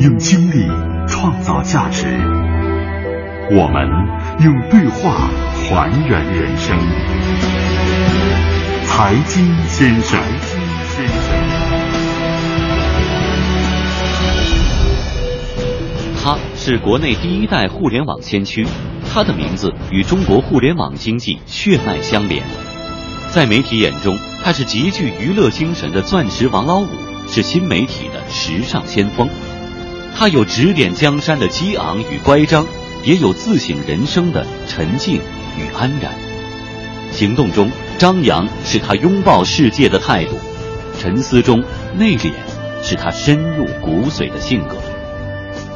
用经历创造价值，我们用对话还原人生。财经先生，他是国内第一代互联网先驱，他的名字与中国互联网经济血脉相连。在媒体眼中，他是极具娱乐精神的钻石王老五，是新媒体的时尚先锋。他有指点江山的激昂与乖张，也有自省人生的沉静与安然。行动中张扬是他拥抱世界的态度，沉思中内敛是他深入骨髓的性格。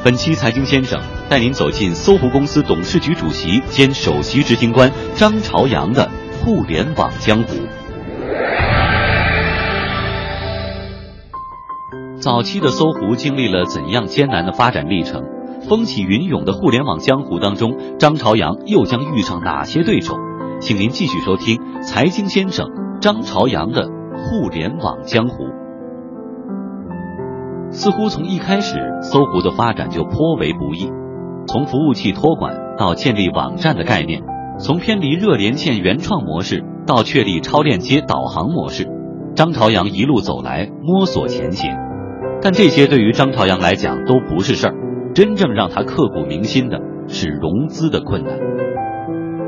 本期财经先生带您走进搜狐公司董事局主席兼首席执行官张朝阳的互联网江湖。早期的搜狐经历了怎样艰难的发展历程？风起云涌的互联网江湖当中，张朝阳又将遇上哪些对手？请您继续收听《财经先生》张朝阳的互联网江湖。似乎从一开始，搜狐的发展就颇为不易，从服务器托管到建立网站的概念，从偏离热连线原创模式到确立超链接导航模式，张朝阳一路走来，摸索前行。但这些对于张朝阳来讲都不是事儿，真正让他刻骨铭心的是融资的困难。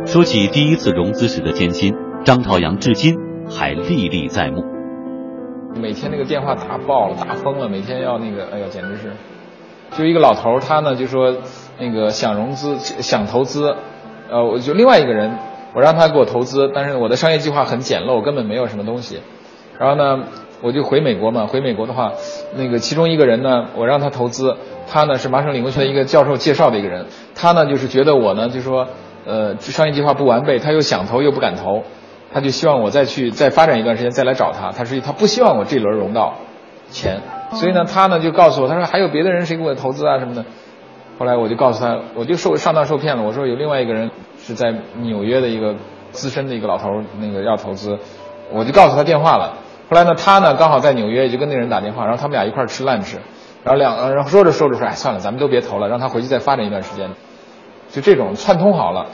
说起第一次融资时的艰辛，张朝阳至今还历历在目。每天那个电话打爆了，打疯了，每天要那个，哎呀，简直是，就一个老头他呢就说那个想融资想投资，呃，我就另外一个人，我让他给我投资，但是我的商业计划很简陋，根本没有什么东西，然后呢。我就回美国嘛，回美国的话，那个其中一个人呢，我让他投资，他呢是麻省理工学院一个教授介绍的一个人，他呢就是觉得我呢就说，呃，商业计划不完备，他又想投又不敢投，他就希望我再去再发展一段时间再来找他，他是他不希望我这轮融到钱，所以呢他呢就告诉我，他说还有别的人谁给我投资啊什么的，后来我就告诉他，我就受上当受骗了，我说有另外一个人是在纽约的一个资深的一个老头，那个要投资，我就告诉他电话了。后来呢，他呢刚好在纽约，就跟那人打电话，然后他们俩一块吃 lunch，然后两，然后说着说着说，哎，算了，咱们都别投了，让他回去再发展一段时间，就这种串通好了。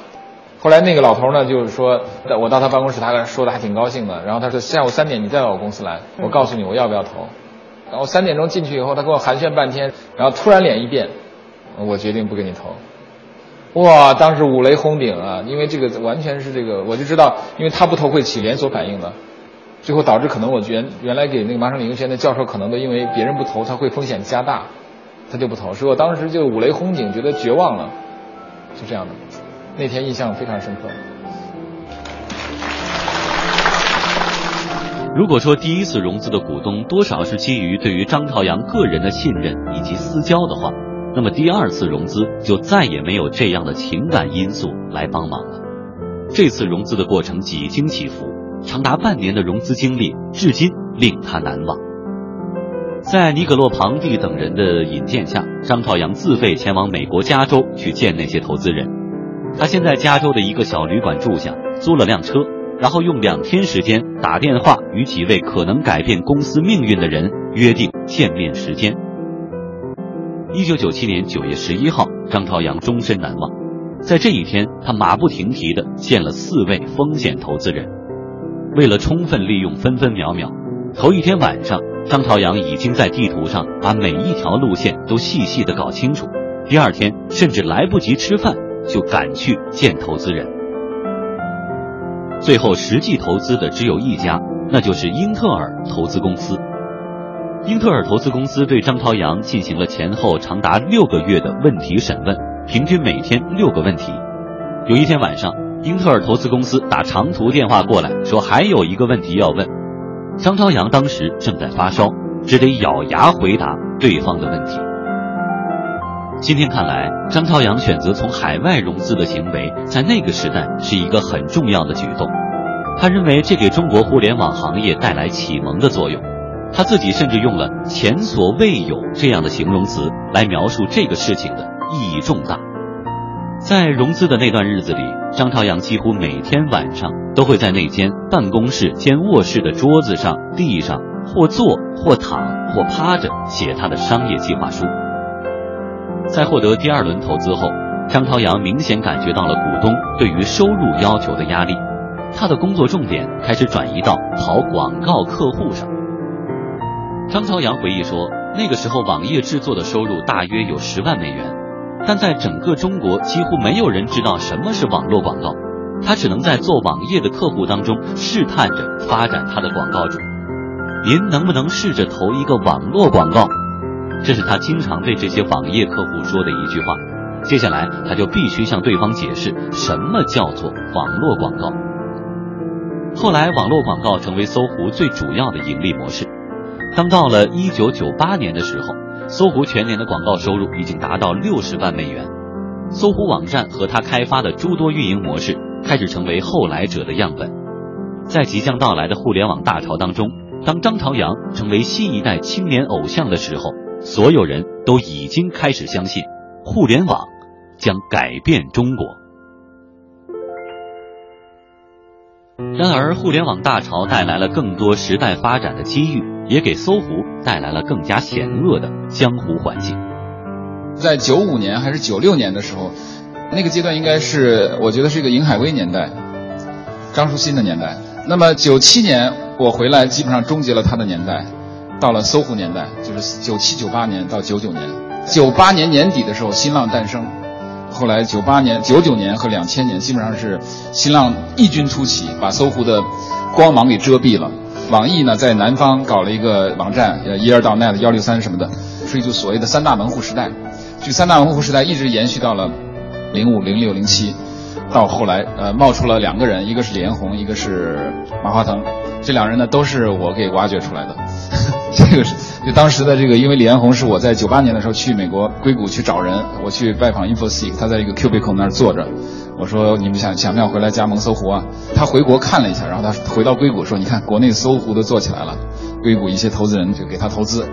后来那个老头呢，就是说，我到他办公室，他说的还挺高兴的。然后他说下午三点你再到我公司来，我告诉你我要不要投。然后三点钟进去以后，他跟我寒暄半天，然后突然脸一变，我决定不给你投。哇，当时五雷轰顶啊，因为这个完全是这个，我就知道，因为他不投会起连锁反应的。最后导致可能我原原来给那个麻省理工学院的教授可能都因为别人不投他会风险加大，他就不投，所以我当时就五雷轰顶，觉得绝望了，是这样的，那天印象非常深刻。如果说第一次融资的股东多少是基于对于张朝阳个人的信任以及私交的话，那么第二次融资就再也没有这样的情感因素来帮忙了。这次融资的过程几经起伏。长达半年的融资经历，至今令他难忘。在尼格洛庞蒂等人的引荐下，张朝阳自费前往美国加州去见那些投资人。他先在加州的一个小旅馆住下，租了辆车，然后用两天时间打电话与几位可能改变公司命运的人约定见面时间。一九九七年九月十一号，张朝阳终身难忘。在这一天，他马不停蹄地见了四位风险投资人。为了充分利用分分秒秒，头一天晚上，张朝阳已经在地图上把每一条路线都细细的搞清楚。第二天，甚至来不及吃饭，就赶去见投资人。最后，实际投资的只有一家，那就是英特尔投资公司。英特尔投资公司对张朝阳进行了前后长达六个月的问题审问，平均每天六个问题。有一天晚上。英特尔投资公司打长途电话过来，说还有一个问题要问。张朝阳当时正在发烧，只得咬牙回答对方的问题。今天看来，张朝阳选择从海外融资的行为，在那个时代是一个很重要的举动。他认为这给中国互联网行业带来启蒙的作用。他自己甚至用了“前所未有”这样的形容词来描述这个事情的意义重大。在融资的那段日子里，张朝阳几乎每天晚上都会在那间办公室兼卧室的桌子上、地上或坐或躺或趴着写他的商业计划书。在获得第二轮投资后，张朝阳明显感觉到了股东对于收入要求的压力，他的工作重点开始转移到跑广告客户上。张朝阳回忆说，那个时候网页制作的收入大约有十万美元，但在整个中国几乎没有人知道什么是网络广告，他只能在做网页的客户当中试探着发展他的广告主。您能不能试着投一个网络广告？这是他经常对这些网页客户说的一句话。接下来，他就必须向对方解释什么叫做网络广告。后来，网络广告成为搜狐最主要的盈利模式。当到了一九九八年的时候，搜狐全年的广告收入已经达到六十万美元。搜狐网站和他开发的诸多运营模式开始成为后来者的样本。在即将到来的互联网大潮当中，当张朝阳成为新一代青年偶像的时候，所有人都已经开始相信，互联网将改变中国。然而，互联网大潮带来了更多时代发展的机遇。也给搜狐带来了更加险恶的江湖环境。在九五年还是九六年的时候，那个阶段应该是我觉得是一个尹海威年代，张树新的年代。那么九七年我回来，基本上终结了他的年代，到了搜狐年代，就是九七九八年到九九年。九八年年底的时候，新浪诞生，后来九八年、九九年和两千年，基本上是新浪异军突起，把搜狐的光芒给遮蔽了。网易呢，在南方搞了一个网站，呃，一二到 net 幺六三什么的，是一组所谓的三大门户时代。这三大门户时代一直延续到了零五、零六、零七，到后来，呃，冒出了两个人，一个是李彦宏，一个是马化腾。这两人呢，都是我给挖掘出来的。这个是就当时的这个，因为李彦宏是我在九八年的时候去美国硅谷去找人，我去拜访 InfoSeek，他在一个 cubicle 那儿坐着。我说你们想想不想回来加盟搜狐啊？他回国看了一下，然后他回到硅谷说：“你看国内搜狐都做起来了，硅谷一些投资人就给他投资。”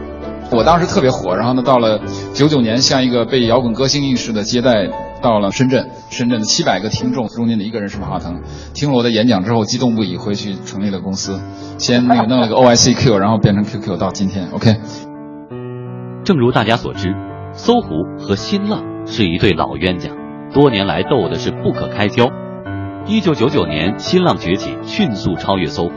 我当时特别火，然后呢，到了九九年，像一个被摇滚歌星应似的接待到了深圳，深圳的七百个听众中间的一个人是马化腾，听了我的演讲之后激动不已，回去成立了公司，先那个 弄了个 OICQ，然后变成 QQ，到今天 OK。正如大家所知，搜狐和新浪是一对老冤家。多年来斗的是不可开交。一九九九年，新浪崛起，迅速超越搜狐。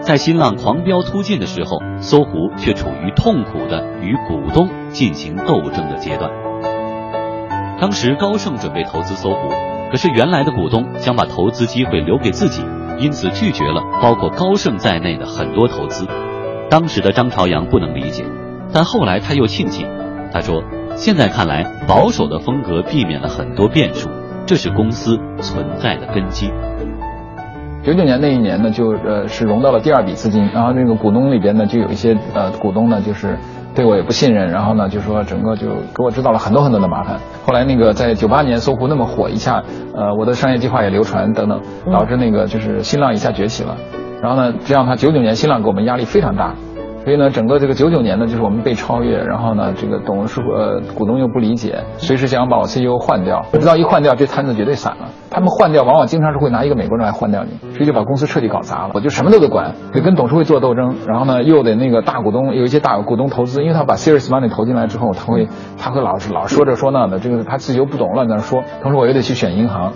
在新浪狂飙突进的时候，搜狐却处于痛苦的与股东进行斗争的阶段。当时高盛准备投资搜狐，可是原来的股东想把投资机会留给自己，因此拒绝了包括高盛在内的很多投资。当时的张朝阳不能理解，但后来他又庆幸。他说。现在看来，保守的风格避免了很多变数，这是公司存在的根基。九九年那一年呢，就呃是融到了第二笔资金，然后那个股东里边呢，就有一些呃股东呢，就是对我也不信任，然后呢就说整个就给我制造了很多很多的麻烦。后来那个在九八年搜狐那么火一下，呃我的商业计划也流传等等，导致那个就是新浪一下崛起了，然后呢这样他九九年新浪给我们压力非常大。所以呢，整个这个九九年呢，就是我们被超越，然后呢，这个董事呃股东又不理解，随时想把我 CEO 换掉，不知道一换掉这摊子绝对散了。他们换掉往往经常是会拿一个美国人来换掉你，所以就把公司彻底搞砸了。我就什么都得管，得跟董事会做斗争，然后呢又得那个大股东有一些大股东投资，因为他把 serious money 投进来之后，他会他会老是老说这说那的，这个他自己又不懂乱在那说，同时我又得去选银行。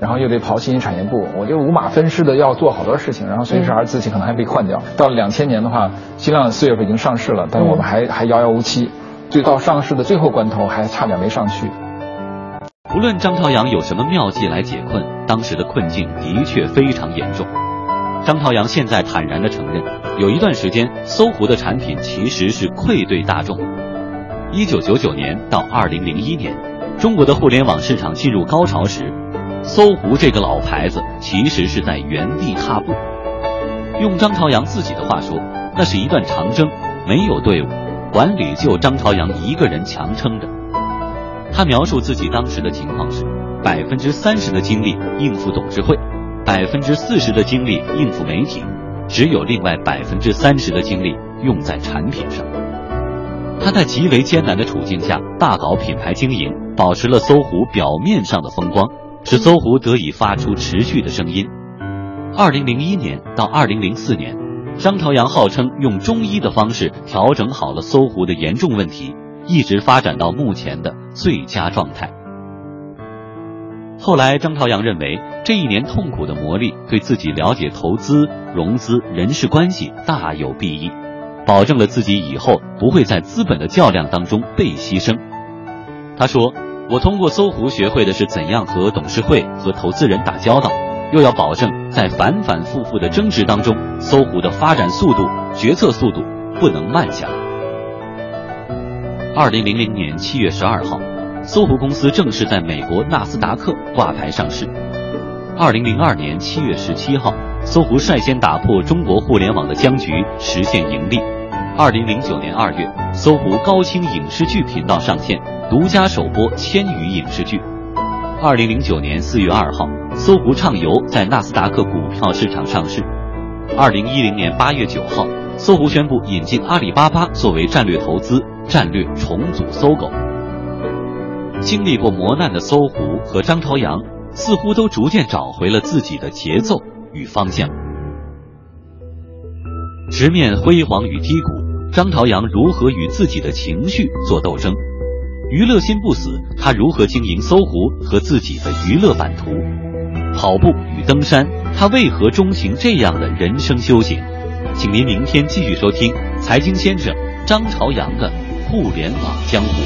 然后又得跑信息产业部，我就五马分尸的要做好多事情，然后随时而自己可能还被换掉。到了两千年的话，新浪四月份已经上市了，但是我们还还遥遥无期，就到上市的最后关头还差点没上去。无论张朝阳有什么妙计来解困，当时的困境的确非常严重。张朝阳现在坦然地承认，有一段时间搜狐的产品其实是愧对大众。一九九九年到二零零一年，中国的互联网市场进入高潮时。搜狐这个老牌子其实是在原地踏步。用张朝阳自己的话说，那是一段长征，没有队伍，管理就张朝阳一个人强撑着。他描述自己当时的情况是：百分之三十的精力应付董事会，百分之四十的精力应付媒体，只有另外百分之三十的精力用在产品上。他在极为艰难的处境下大搞品牌经营，保持了搜狐表面上的风光。使搜狐得以发出持续的声音。二零零一年到二零零四年，张朝阳号称用中医的方式调整好了搜狐的严重问题，一直发展到目前的最佳状态。后来，张朝阳认为这一年痛苦的磨砺对自己了解投资、融资、人事关系大有裨益，保证了自己以后不会在资本的较量当中被牺牲。他说：“我通过搜狐学会的是怎样和董事会和投资人打交道，又要保证在反反复复的争执当中，搜狐的发展速度、决策速度不能慢下来。”二零零零年七月十二号。搜狐公司正式在美国纳斯达克挂牌上市。二零零二年七月十七号，搜狐率先打破中国互联网的僵局，实现盈利。二零零九年二月，搜狐高清影视剧频道上线，独家首播千余影视剧。二零零九年四月二号，搜狐畅游在纳斯达克股票市场上市。二零一零年八月九号，搜狐宣布引进阿里巴巴作为战略投资，战略重组搜狗。经历过磨难的搜狐和张朝阳，似乎都逐渐找回了自己的节奏与方向。直面辉煌与低谷，张朝阳如何与自己的情绪做斗争？娱乐心不死，他如何经营搜狐和自己的娱乐版图？跑步与登山，他为何钟情这样的人生修行？请您明天继续收听财经先生张朝阳的互联网江湖。